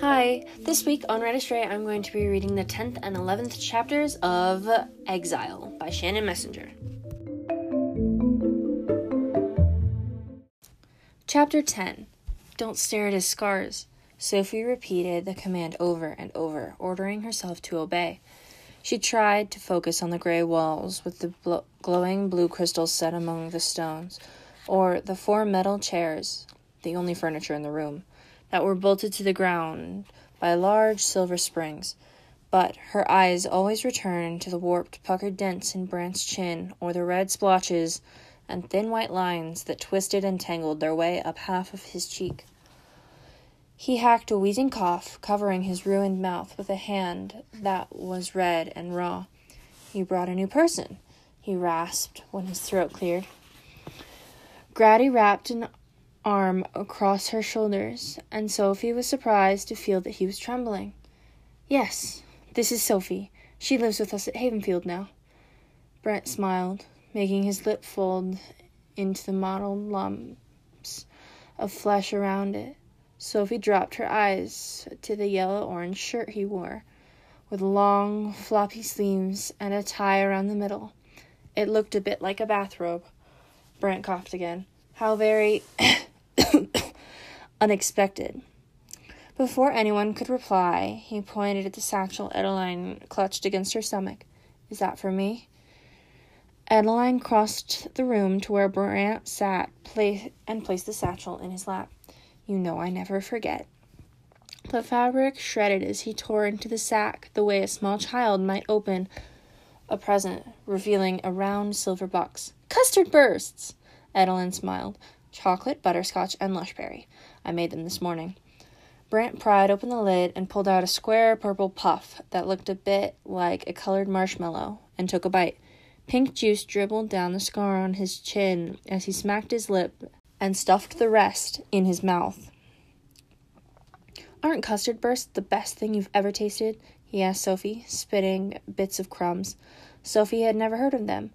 Hi, this week on Read Astray, I'm going to be reading the 10th and 11th chapters of Exile by Shannon Messenger. Chapter 10 Don't Stare at His Scars. Sophie repeated the command over and over, ordering herself to obey. She tried to focus on the gray walls with the bl- glowing blue crystals set among the stones, or the four metal chairs, the only furniture in the room that were bolted to the ground by large silver springs, but her eyes always returned to the warped, puckered dents in Brant's chin or the red splotches and thin white lines that twisted and tangled their way up half of his cheek. He hacked a wheezing cough, covering his ruined mouth with a hand that was red and raw. You brought a new person, he rasped when his throat cleared. Grady wrapped an arm across her shoulders, and Sophie was surprised to feel that he was trembling. Yes, this is Sophie. She lives with us at Havenfield now. Brant smiled, making his lip fold into the mottled lumps of flesh around it. Sophie dropped her eyes to the yellow orange shirt he wore, with long, floppy sleeves and a tie around the middle. It looked a bit like a bathrobe. Brant coughed again. How very unexpected. Before anyone could reply, he pointed at the satchel Edaline clutched against her stomach. Is that for me? Edaline crossed the room to where Brant sat and placed the satchel in his lap. You know I never forget. The fabric shredded as he tore into the sack the way a small child might open a present, revealing a round silver box. Custard bursts! Edaline smiled chocolate, butterscotch, and lushberry. I made them this morning. Brant pried open the lid and pulled out a square purple puff that looked a bit like a colored marshmallow and took a bite. Pink juice dribbled down the scar on his chin as he smacked his lip and stuffed the rest in his mouth. Aren't custard bursts the best thing you've ever tasted? he asked Sophie, spitting bits of crumbs. Sophie had never heard of them,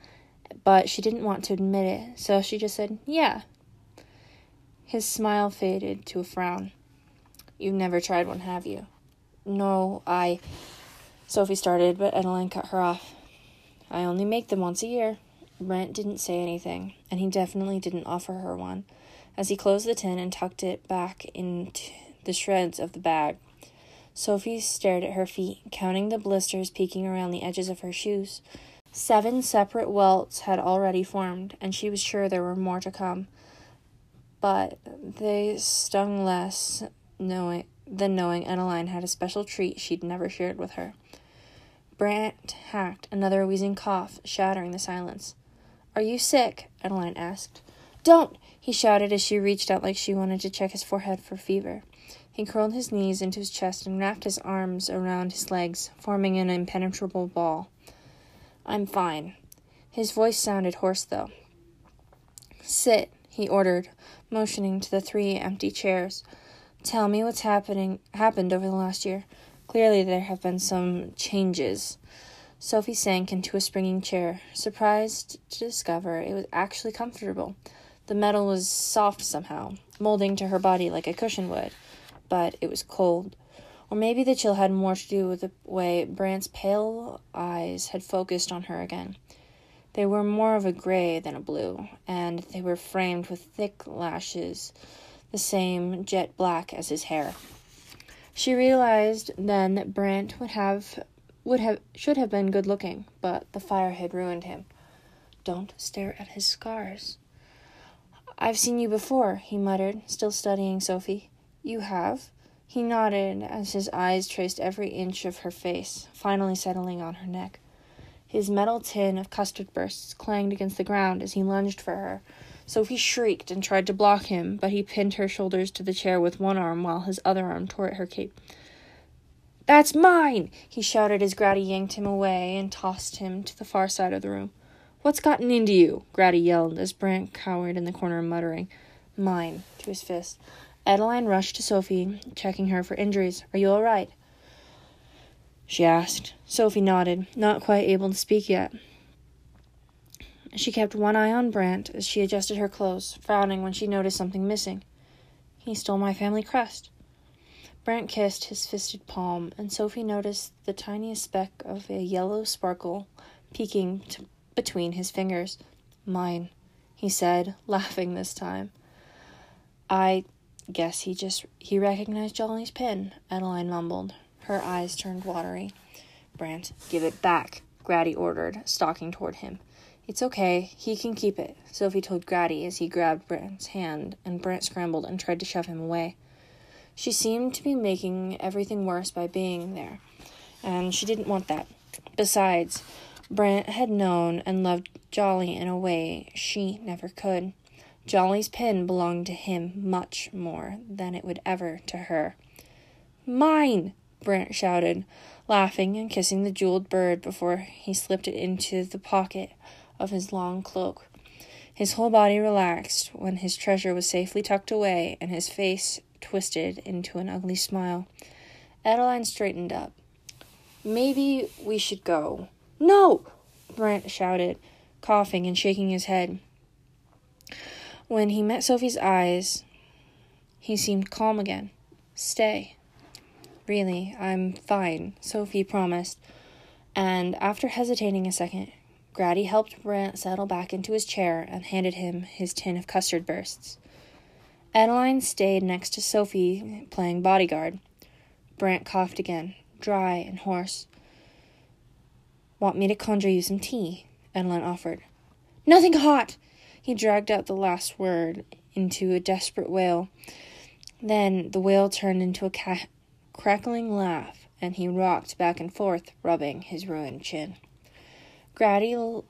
but she didn't want to admit it, so she just said, Yeah, his smile faded to a frown. You've never tried one, have you? No, I. Sophie started, but Edaline cut her off. I only make them once a year. Brant didn't say anything, and he definitely didn't offer her one, as he closed the tin and tucked it back into the shreds of the bag. Sophie stared at her feet, counting the blisters peeking around the edges of her shoes. Seven separate welts had already formed, and she was sure there were more to come but they stung less knowing than knowing Edaline had a special treat she'd never shared with her. Brant hacked another wheezing cough, shattering the silence. Are you sick? Edaline asked. Don't! he shouted as she reached out like she wanted to check his forehead for fever. He curled his knees into his chest and wrapped his arms around his legs, forming an impenetrable ball. I'm fine. His voice sounded hoarse, though. Sit, he ordered, motioning to the three empty chairs. Tell me what's happening happened over the last year. Clearly there have been some changes. Sophie sank into a springing chair, surprised to discover it was actually comfortable. The metal was soft somehow, molding to her body like a cushion would, but it was cold. Or maybe the chill had more to do with the way Brant's pale eyes had focused on her again. They were more of a gray than a blue, and they were framed with thick lashes, the same jet black as his hair. She realized then that Brant would have would have should have been good looking, but the fire had ruined him. Don't stare at his scars. I've seen you before, he muttered, still studying Sophie. You have? He nodded as his eyes traced every inch of her face, finally settling on her neck. His metal tin of custard bursts clanged against the ground as he lunged for her. Sophie shrieked and tried to block him, but he pinned her shoulders to the chair with one arm while his other arm tore at her cape. That's mine! he shouted as Grady yanked him away and tossed him to the far side of the room. What's gotten into you? Grady yelled as Brant cowered in the corner, muttering, Mine, to his fist. Edaline rushed to Sophie, checking her for injuries. Are you all right? She asked. Sophie nodded, not quite able to speak yet. She kept one eye on Brant as she adjusted her clothes, frowning when she noticed something missing. He stole my family crest. Brant kissed his fisted palm, and Sophie noticed the tiniest speck of a yellow sparkle peeking t- between his fingers. Mine, he said, laughing this time. I guess he just he recognized Jolie's pin, Edaline mumbled. Her eyes turned watery. Brant, give it back, Grady ordered, stalking toward him. It's okay, he can keep it, Sophie told Grady as he grabbed Brant's hand, and Brant scrambled and tried to shove him away. She seemed to be making everything worse by being there, and she didn't want that. Besides, Brant had known and loved Jolie in a way she never could. Jolie's pin belonged to him much more than it would ever to her. Mine! Brant shouted, laughing and kissing the jeweled bird before he slipped it into the pocket of his long cloak. His whole body relaxed when his treasure was safely tucked away and his face twisted into an ugly smile. Edaline straightened up. Maybe we should go. No! Brant shouted, coughing and shaking his head. When he met Sophie's eyes, he seemed calm again. Stay. Really, I'm fine, Sophie promised. And after hesitating a second, Grady helped Brant settle back into his chair and handed him his tin of custard bursts. Edaline stayed next to Sophie, playing bodyguard. Brant coughed again, dry and hoarse. Want me to conjure you some tea? Edaline offered. Nothing hot! He dragged out the last word into a desperate wail. Then the wail turned into a ca- crackling laugh, and he rocked back and forth, rubbing his ruined chin. Grady l-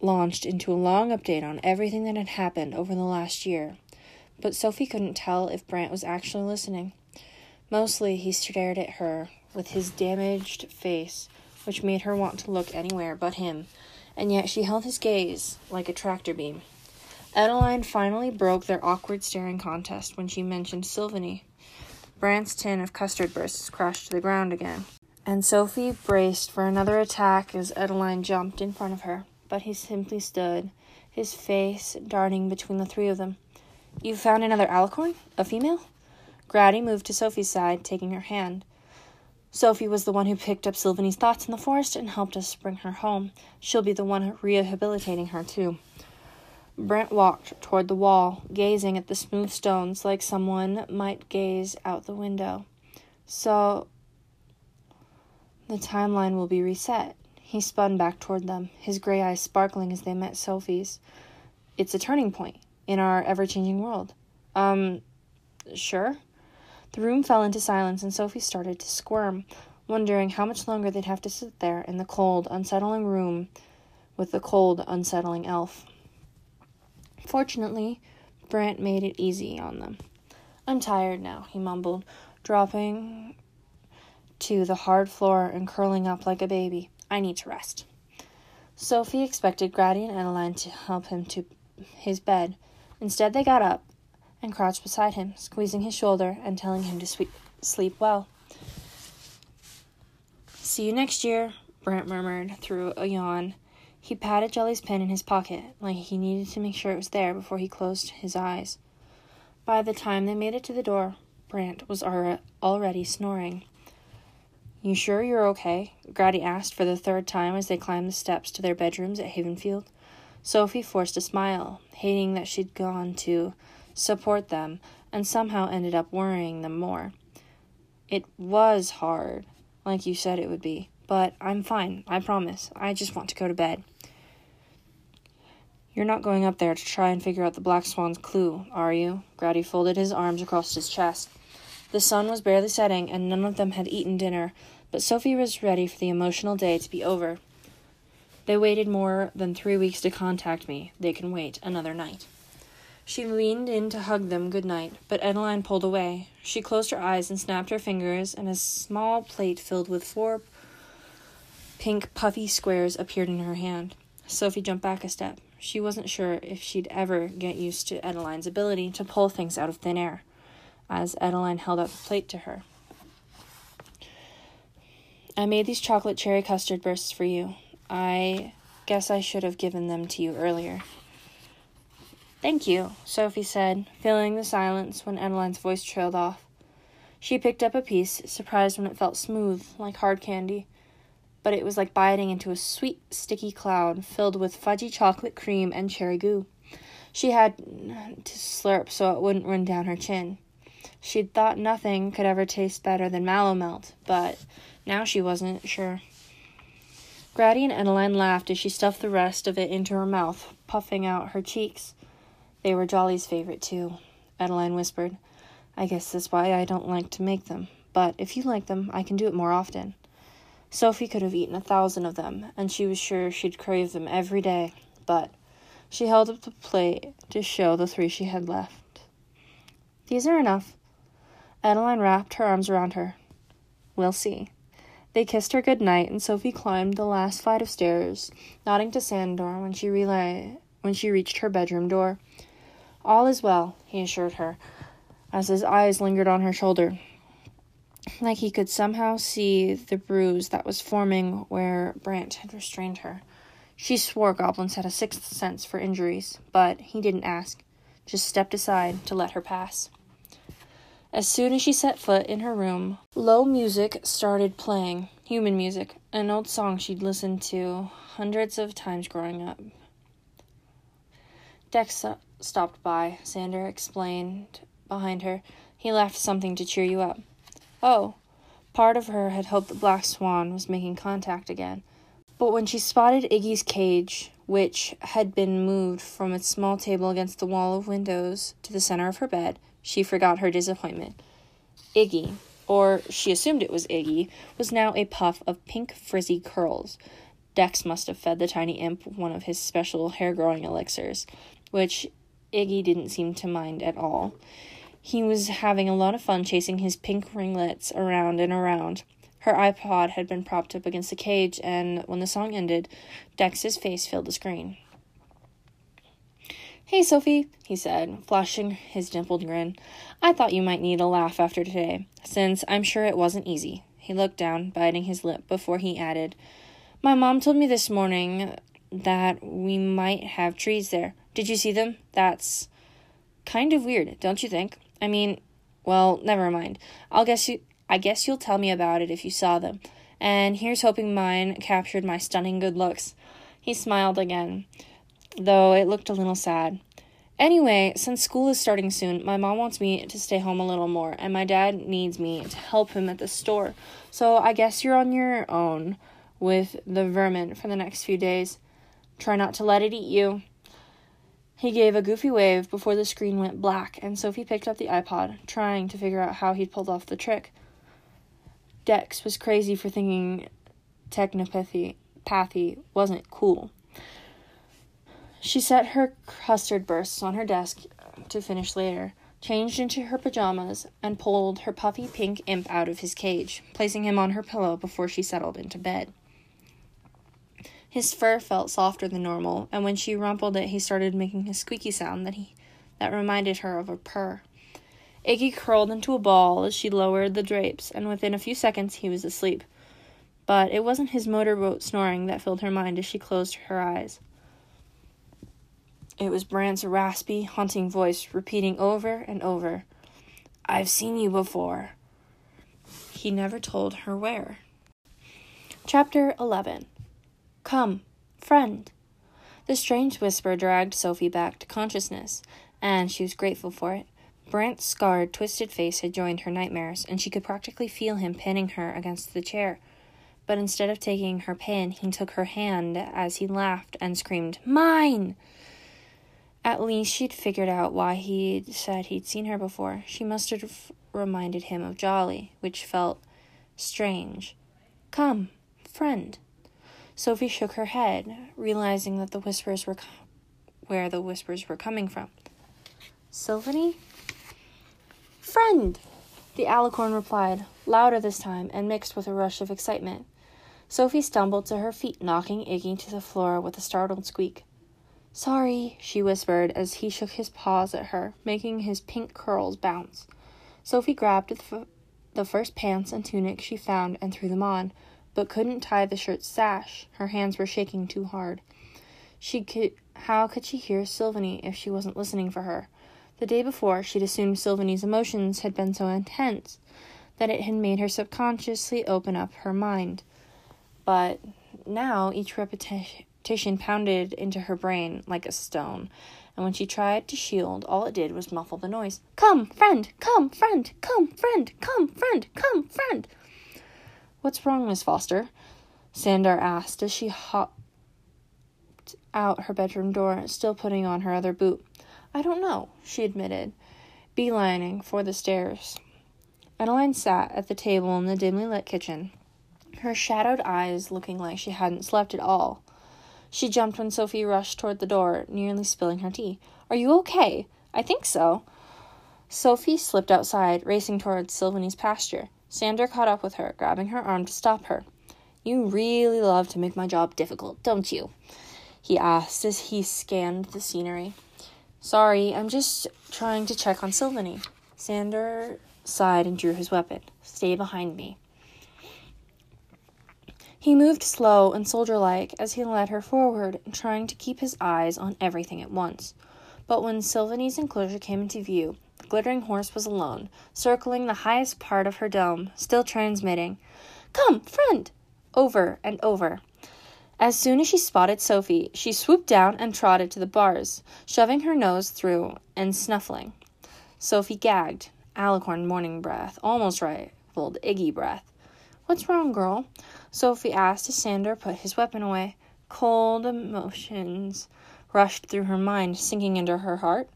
launched into a long update on everything that had happened over the last year but Sophie couldn't tell if Brant was actually listening. Mostly he stared at her with his damaged face, which made her want to look anywhere but him, and yet she held his gaze like a tractor beam. Edaline finally broke their awkward staring contest when she mentioned Silveny. Brant's tin of custard bursts crashed to the ground again, and Sophie braced for another attack as Edaline jumped in front of her, but he simply stood, his face darting between the three of them. You found another alicorn? A female? Grady moved to Sophie's side, taking her hand. Sophie was the one who picked up Silveny's thoughts in the forest and helped us bring her home. She'll be the one rehabilitating her, too. Brant walked toward the wall, gazing at the smooth stones like someone might gaze out the window. So, the timeline will be reset. He spun back toward them, his gray eyes sparkling as they met Sophie's. It's a turning point in our ever changing world. Um, sure. The room fell into silence, and Sophie started to squirm, wondering how much longer they'd have to sit there in the cold, unsettling room with the cold, unsettling elf. Fortunately, Brant made it easy on them. I'm tired now, he mumbled, dropping to the hard floor and curling up like a baby. I need to rest. Sophie expected Grady and Edaline to help him to his bed, Instead, they got up and crouched beside him, squeezing his shoulder and telling him to sweep, sleep well. See you next year, Brant murmured through a yawn. He patted Jolie's pen in his pocket, like he needed to make sure it was there before he closed his eyes. By the time they made it to the door, Brant was already snoring. You sure you're okay? Grady asked for the third time as they climbed the steps to their bedrooms at Havenfield. Sophie forced a smile, hating that she'd gone to support them and somehow ended up worrying them more. It was hard, like you said it would be, but I'm fine, I promise. I just want to go to bed. You're not going up there to try and figure out the Black Swan's clue, are you? Grady folded his arms across his chest. The sun was barely setting, and none of them had eaten dinner, but Sophie was ready for the emotional day to be over. They waited more than three weeks to contact me. They can wait another night. She leaned in to hug them good night, but Edaline pulled away. She closed her eyes and snapped her fingers, and a small plate filled with four pink puffy squares appeared in her hand. Sophie jumped back a step. She wasn't sure if she'd ever get used to Edaline's ability to pull things out of thin air, as Edaline held out the plate to her. I made these chocolate cherry custard bursts for you. I guess I should have given them to you earlier. Thank you, Sophie said, filling the silence when Edaline's voice trailed off. She picked up a piece, surprised when it felt smooth, like hard candy. But it was like biting into a sweet, sticky cloud filled with fudgy chocolate cream and cherry goo. She had to slurp so it wouldn't run down her chin. She'd thought nothing could ever taste better than mallow melt, but now she wasn't sure. Grady and Edaline laughed as she stuffed the rest of it into her mouth, puffing out her cheeks. They were Jolie's favorite, too, Edaline whispered. I guess that's why I don't like to make them. But if you like them, I can do it more often. Sophie could have eaten a thousand of them, and she was sure she'd crave them every day. But she held up the plate to show the three she had left. These are enough. Edaline wrapped her arms around her. We'll see. They kissed her good night, and Sophie climbed the last flight of stairs, nodding to Sandor when she realized when she reached her bedroom door. All is well, he assured her, as his eyes lingered on her shoulder, like he could somehow see the bruise that was forming where Brant had restrained her. She swore goblins had a sixth sense for injuries, but he didn't ask, just stepped aside to let her pass. As soon as she set foot in her room, low music started playing human music, an old song she'd listened to hundreds of times growing up. Dex stopped by, Sandor explained behind her. He left something to cheer you up. Oh, part of her had hoped the black swan was making contact again. But when she spotted Iggy's cage, which had been moved from its small table against the wall of windows to the center of her bed, she forgot her disappointment. Iggy, or she assumed it was Iggy, was now a puff of pink frizzy curls. Dex must have fed the tiny imp one of his special hair growing elixirs, which Iggy didn't seem to mind at all. He was having a lot of fun chasing his pink ringlets around and around. Her iPod had been propped up against the cage, and when the song ended, Dex's face filled the screen. Hey, Sophie, he said, flashing his dimpled grin. I thought you might need a laugh after today, since I'm sure it wasn't easy. He looked down, biting his lip, before he added, My mom told me this morning that we might have trees there. Did you see them? That's kind of weird, don't you think? I mean, well, never mind. I'll guess you I guess you'll tell me about it if you saw them. And here's hoping mine captured my stunning good looks. He smiled again, though it looked a little sad. Anyway, since school is starting soon, my mom wants me to stay home a little more, and my dad needs me to help him at the store. So I guess you're on your own with the vermin for the next few days. Try not to let it eat you. He gave a goofy wave before the screen went black, and Sophie picked up the iPod, trying to figure out how he'd pulled off the trick. Dex was crazy for thinking technopathy pathy wasn't cool. She set her custard bursts on her desk to finish later, changed into her pajamas, and pulled her puffy pink imp out of his cage, placing him on her pillow before she settled into bed. His fur felt softer than normal, and when she rumpled it, he started making a squeaky sound that he that reminded her of a purr. Iggy curled into a ball as she lowered the drapes, and within a few seconds he was asleep. But it wasn't his motorboat snoring that filled her mind as she closed her eyes. It was Brant's raspy, haunting voice repeating over and over, I've seen you before. He never told her where. Chapter 11 Come, friend. The strange whisper dragged Sophie back to consciousness, and she was grateful for it. Brant's scarred, twisted face had joined her nightmares, and she could practically feel him pinning her against the chair. But instead of taking her pin, he took her hand as he laughed and screamed, Mine! At least she'd figured out why he'd said he'd seen her before. She must have reminded him of Jolie, which felt strange. Come, friend. Sophie shook her head, realizing that the whispers were co- where the whispers were coming from. Silveny? Friend! The alicorn replied, louder this time and mixed with a rush of excitement. Sophie stumbled to her feet, knocking Iggy to the floor with a startled squeak. Sorry, she whispered as he shook his paws at her, making his pink curls bounce. Sophie grabbed the, f- the first pants and tunic she found and threw them on, but couldn't tie the shirt's sash. Her hands were shaking too hard. She could how could she hear Silveny if she wasn't listening for her? The day before, she'd assumed Silveny's emotions had been so intense that it had made her subconsciously open up her mind. But now each repetition pounded into her brain like a stone, and when she tried to shield, all it did was muffle the noise. Come, friend, come, friend, come, friend, come, friend, come, friend. What's wrong, Miss Foster? Sandor asked as she hopped out her bedroom door, still putting on her other boot. I don't know, she admitted, beelining for the stairs. Edaline sat at the table in the dimly lit kitchen, her shadowed eyes looking like she hadn't slept at all. She jumped when Sophie rushed toward the door, nearly spilling her tea. Are you okay? I think so. Sophie slipped outside, racing towards Silveny's pasture. Sandor caught up with her, grabbing her arm to stop her. You really love to make my job difficult, don't you? he asked as he scanned the scenery. Sorry, I'm just trying to check on Silveny. Sandor sighed and drew his weapon. Stay behind me. He moved slow and soldier like as he led her forward, trying to keep his eyes on everything at once. But when Silveny's enclosure came into view, glittering horse was alone, circling the highest part of her dome, still transmitting, Come, friend! over and over. As soon as she spotted Sophie, she swooped down and trotted to the bars, shoving her nose through and snuffling. Sophie gagged. Alicorn morning breath almost rivaled Iggy breath. What's wrong, girl? Sophie asked as Sandor put his weapon away. Cold emotions rushed through her mind, sinking into her heart.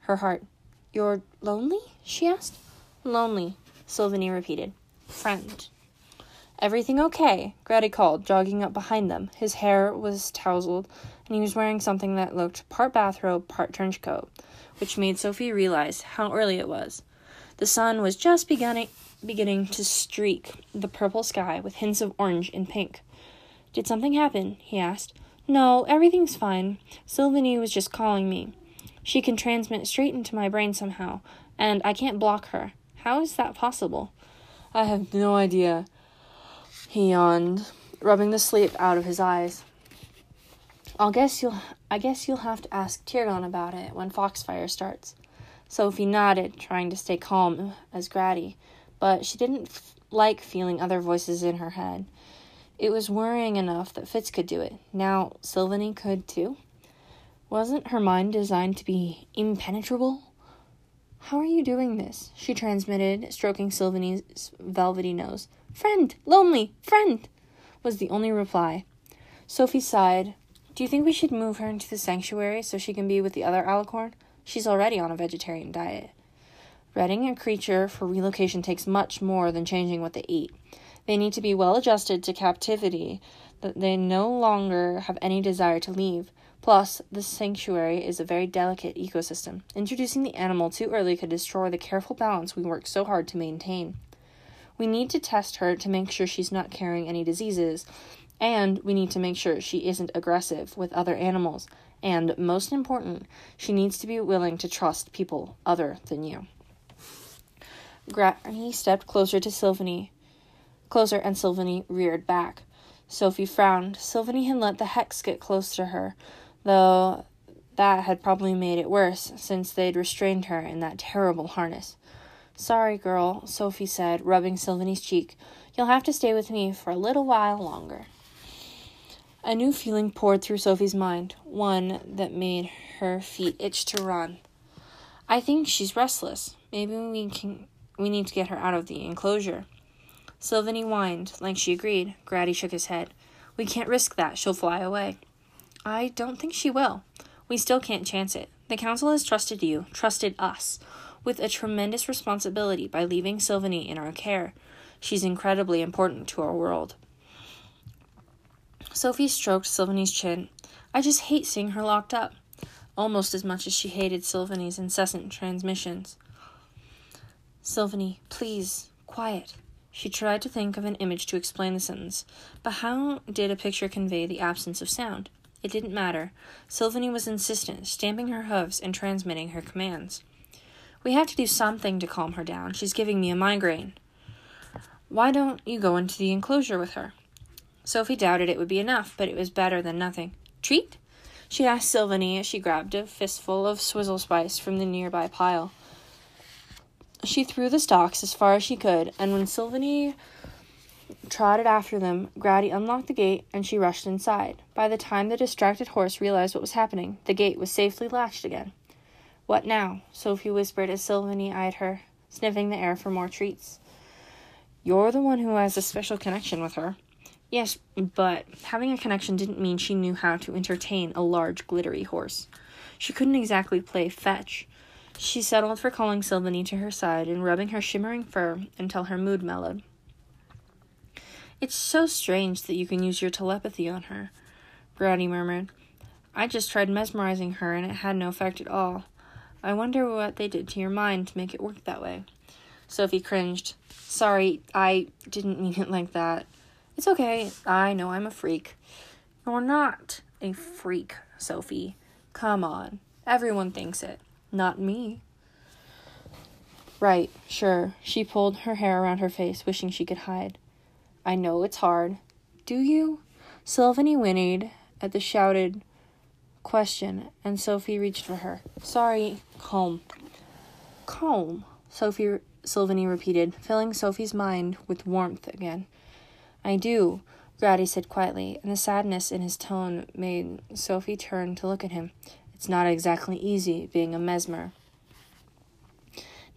Her heart. You're lonely? she asked. Lonely, Silveny repeated. Friend. Everything okay? Grady called, jogging up behind them. His hair was tousled, and he was wearing something that looked part bathrobe, part trench coat, which made Sophie realize how early it was. The sun was just beginning beginning to streak the purple sky with hints of orange and pink. Did something happen? he asked. No, everything's fine. Silveny was just calling me. She can transmit straight into my brain somehow, and I can't block her. How is that possible? I have no idea. He yawned, rubbing the sleep out of his eyes. I'll guess you'll I guess you'll have to ask Tiergan about it when Foxfire starts. Sophie nodded, trying to stay calm as Grady, but she didn't f- like feeling other voices in her head. It was worrying enough that Fitz could do it. Now Silveny could too. Wasn't her mind designed to be impenetrable? How are you doing this? She transmitted, stroking Silveny's velvety nose. Friend, lonely, friend, was the only reply. Sophie sighed. Do you think we should move her into the sanctuary so she can be with the other alicorn? She's already on a vegetarian diet. Redding a creature for relocation takes much more than changing what they eat. They need to be well adjusted to captivity, that they no longer have any desire to leave. Plus, the sanctuary is a very delicate ecosystem. Introducing the animal too early could destroy the careful balance we work so hard to maintain. We need to test her to make sure she's not carrying any diseases, and we need to make sure she isn't aggressive with other animals. And most important, she needs to be willing to trust people other than you. Grady stepped closer to Silveny. Closer, and Silveny reared back. Sophie frowned. Silveny had let the hex get close to her, though that had probably made it worse, since they'd restrained her in that terrible harness. Sorry, girl, Sophie said, rubbing Silveny's cheek. You'll have to stay with me for a little while longer. A new feeling poured through Sophie's mind, one that made her feet itch to run. I think she's restless. Maybe we can we need to get her out of the enclosure. Silveny whined, like she agreed. Grady shook his head. We can't risk that. She'll fly away. I don't think she will. We still can't chance it. The council has trusted you, trusted us with a tremendous responsibility by leaving Silveny in our care. She's incredibly important to our world. Sophie stroked Silveny's chin. I just hate seeing her locked up, almost as much as she hated Silveny's incessant transmissions. Silveny, please, quiet. She tried to think of an image to explain the sentence, but how did a picture convey the absence of sound? It didn't matter. Silveny was insistent, stamping her hooves and transmitting her commands. We have to do something to calm her down. She's giving me a migraine. Why don't you go into the enclosure with her? Sophie doubted it would be enough, but it was better than nothing. Treat? she asked Silveny as she grabbed a fistful of swizzle spice from the nearby pile. She threw the stalks as far as she could, and when Silveny trotted after them, Grady unlocked the gate and she rushed inside. By the time the distracted horse realized what was happening, the gate was safely latched again. What now? Sophie whispered as Silveny eyed her, sniffing the air for more treats. You're the one who has a special connection with her. Yes, but having a connection didn't mean she knew how to entertain a large, glittery horse. She couldn't exactly play fetch. She settled for calling Silveny to her side and rubbing her shimmering fur until her mood mellowed. It's so strange that you can use your telepathy on her, Grady murmured. I just tried mesmerizing her and it had no effect at all. I wonder what they did to your mind to make it work that way. Sophie cringed. Sorry, I didn't mean it like that. It's okay. I know I'm a freak. You're not a freak, Sophie. Come on. Everyone thinks it. Not me. Right, sure. She pulled her hair around her face, wishing she could hide. I know it's hard. Do you? Silveny whinnied at the shouted question, and Sophie reached for her. Sorry, calm. Calm, Sophie Silveny repeated, filling Sophie's mind with warmth again. I do, Grady said quietly, and the sadness in his tone made Sophie turn to look at him. It's not exactly easy being a mesmer.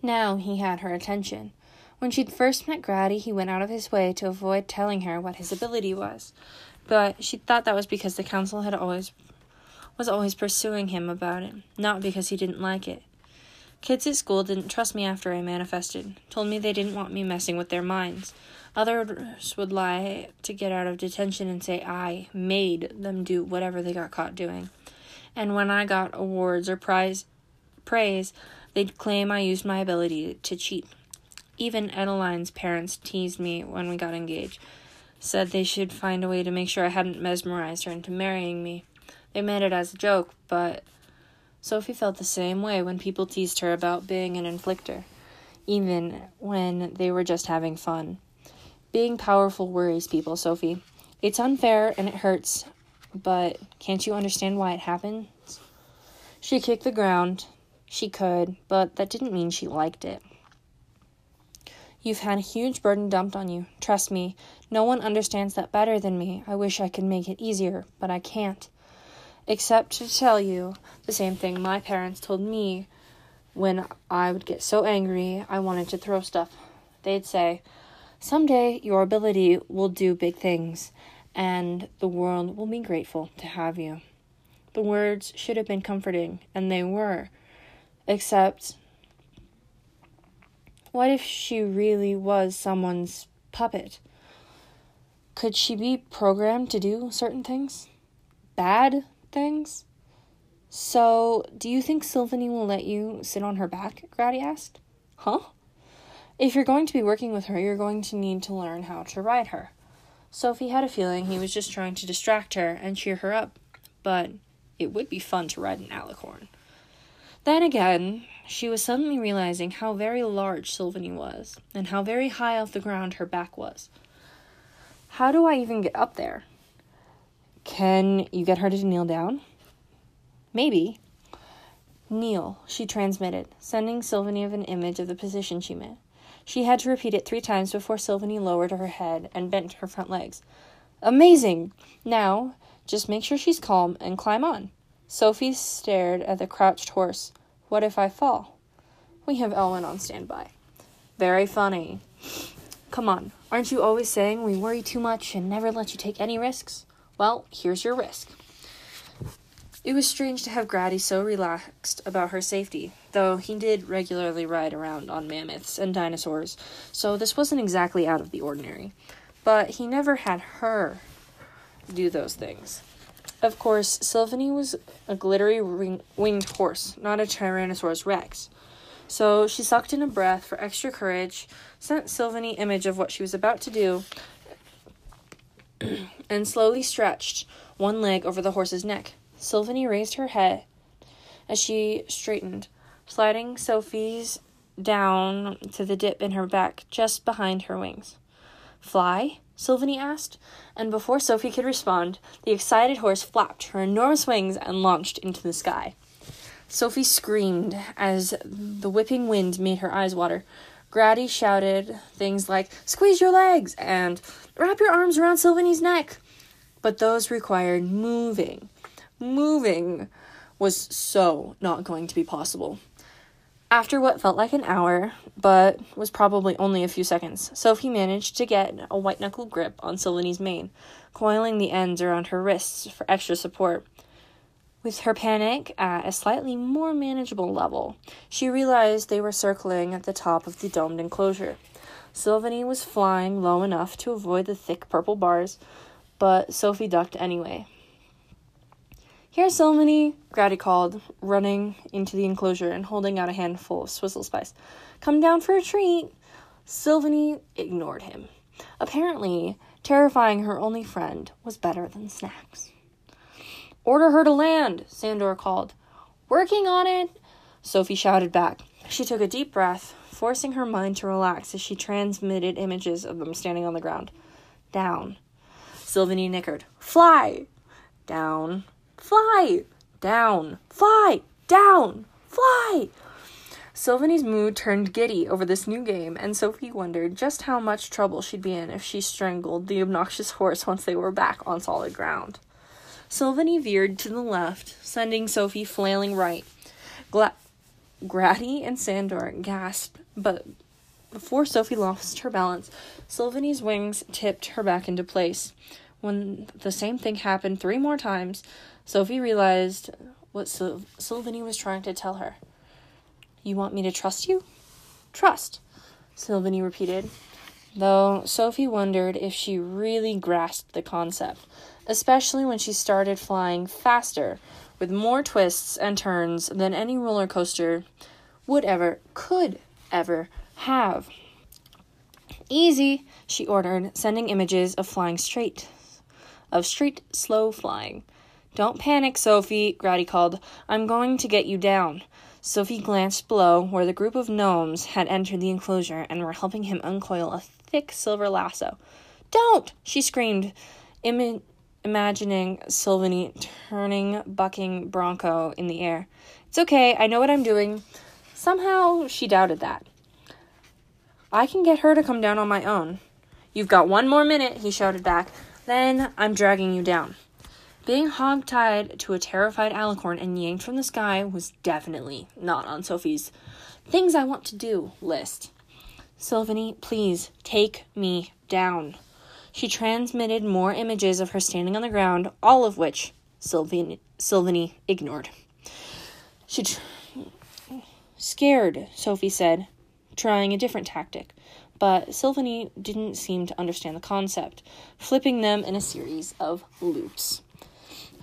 Now he had her attention. When she'd first met Grady, he went out of his way to avoid telling her what his ability was. But she thought that was because the council had always was always pursuing him about it, not because he didn't like it. Kids at school didn't trust me after I manifested, told me they didn't want me messing with their minds. Others would lie to get out of detention and say I made them do whatever they got caught doing. And when I got awards or prize praise, they'd claim I used my ability to cheat. Even Edaline's parents teased me when we got engaged, said they should find a way to make sure I hadn't mesmerized her into marrying me. They meant it as a joke, but Sophie felt the same way when people teased her about being an inflictor, even when they were just having fun. Being powerful worries people, Sophie. It's unfair and it hurts, but can't you understand why it happens? She kicked the ground. She could, but that didn't mean she liked it. You've had a huge burden dumped on you. Trust me, no one understands that better than me. I wish I could make it easier, but I can't except to tell you the same thing my parents told me when I would get so angry I wanted to throw stuff. They'd say, Someday your ability will do big things, and the world will be grateful to have you. The words should have been comforting, and they were, except, what if she really was someone's puppet? Could she be programmed to do certain things? Bad things. So, do you think Silveny will let you sit on her back? Grady asked. Huh? If you're going to be working with her, you're going to need to learn how to ride her. Sophie had a feeling he was just trying to distract her and cheer her up, but it would be fun to ride an alicorn. Then again, she was suddenly realizing how very large Silveny was, and how very high off the ground her back was. How do I even get up there? Can you get her to kneel down? Maybe. Kneel, she transmitted, sending Silveny an image of the position she meant. She had to repeat it three times before Silveny lowered her head and bent her front legs. Amazing! Now, just make sure she's calm and climb on. Sophie stared at the crouched horse. What if I fall? We have Elwin on standby. Very funny. Come on, aren't you always saying we worry too much and never let you take any risks? Well, here's your risk. It was strange to have Grady so relaxed about her safety, though he did regularly ride around on mammoths and dinosaurs, so this wasn't exactly out of the ordinary. But he never had her do those things. Of course, Silveny was a glittery ring- winged horse, not a Tyrannosaurus Rex. So she sucked in a breath for extra courage, sent Silveny image of what she was about to do, and slowly stretched one leg over the horse's neck. Silveny raised her head as she straightened, sliding Sophie's down to the dip in her back just behind her wings. Fly? Silveny asked, and before Sophie could respond, the excited horse flapped her enormous wings and launched into the sky. Sophie screamed as the whipping wind made her eyes water. Grady shouted things like, Squeeze your legs and wrap your arms around Silveny's neck. But those required moving. Moving was so not going to be possible. After what felt like an hour, but was probably only a few seconds, Sophie managed to get a white knuckle grip on Silveny's mane, coiling the ends around her wrists for extra support. With her panic at a slightly more manageable level, she realized they were circling at the top of the domed enclosure. Silveny was flying low enough to avoid the thick purple bars, but Sophie ducked anyway. Here, Silveny, Grady called, running into the enclosure and holding out a handful of swizzle spice. Come down for a treat. Silveny ignored him. Apparently, terrifying her only friend was better than snacks. Order her to land, Sandor called. Working on it, Sophie shouted back. She took a deep breath, forcing her mind to relax as she transmitted images of them standing on the ground. Down. Silveny nickered. Fly! Down fly, down, fly, down, fly. Silveny's mood turned giddy over this new game, and Sophie wondered just how much trouble she'd be in if she strangled the obnoxious horse once they were back on solid ground. Silveny veered to the left, sending Sophie flailing right. Gla- Grady and Sandor gasped, but before Sophie lost her balance, Silveny's wings tipped her back into place. When the same thing happened three more times, Sophie realized what Syl- was trying to tell her. You want me to trust you? Trust, Silveny repeated, though Sophie wondered if she really grasped the concept, especially when she started flying faster, with more twists and turns than any roller coaster would ever, could ever have. Easy, she ordered, sending images of flying straight, of straight, slow flying. Don't panic, Sophie, Grady called. I'm going to get you down. Sophie glanced below, where the group of gnomes had entered the enclosure and were helping him uncoil a thick silver lasso. Don't! she screamed, Im- imagining Silveny turning bucking Bronco in the air. It's okay, I know what I'm doing. Somehow she doubted that. I can get her to come down on my own. You've got one more minute, he shouted back. Then I'm dragging you down. Being hogtied to a terrified alicorn and yanked from the sky was definitely not on Sophie's things I want to do list. Silveny, please take me down. She transmitted more images of her standing on the ground, all of which Silveny, Silveny ignored. She tr- scared, Sophie said, trying a different tactic. But Silveny didn't seem to understand the concept, flipping them in a series of loops.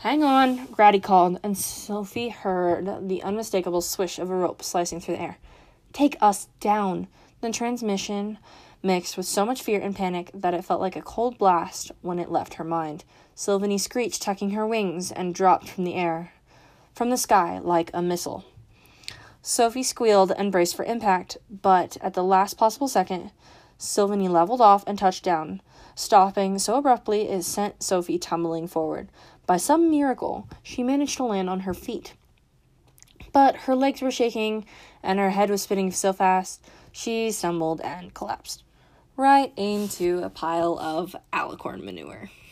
Hang on, Grady called, and Sophie heard the unmistakable swish of a rope slicing through the air. Take us down. The transmission mixed with so much fear and panic that it felt like a cold blast when it left her mind. Silveny screeched, tucking her wings, and dropped from the air, from the sky, like a missile. Sophie squealed and braced for impact, but at the last possible second, Silveny leveled off and touched down, stopping so abruptly it sent Sophie tumbling forward. By some miracle, she managed to land on her feet. But her legs were shaking and her head was spinning so fast, she stumbled and collapsed right into a pile of alicorn manure.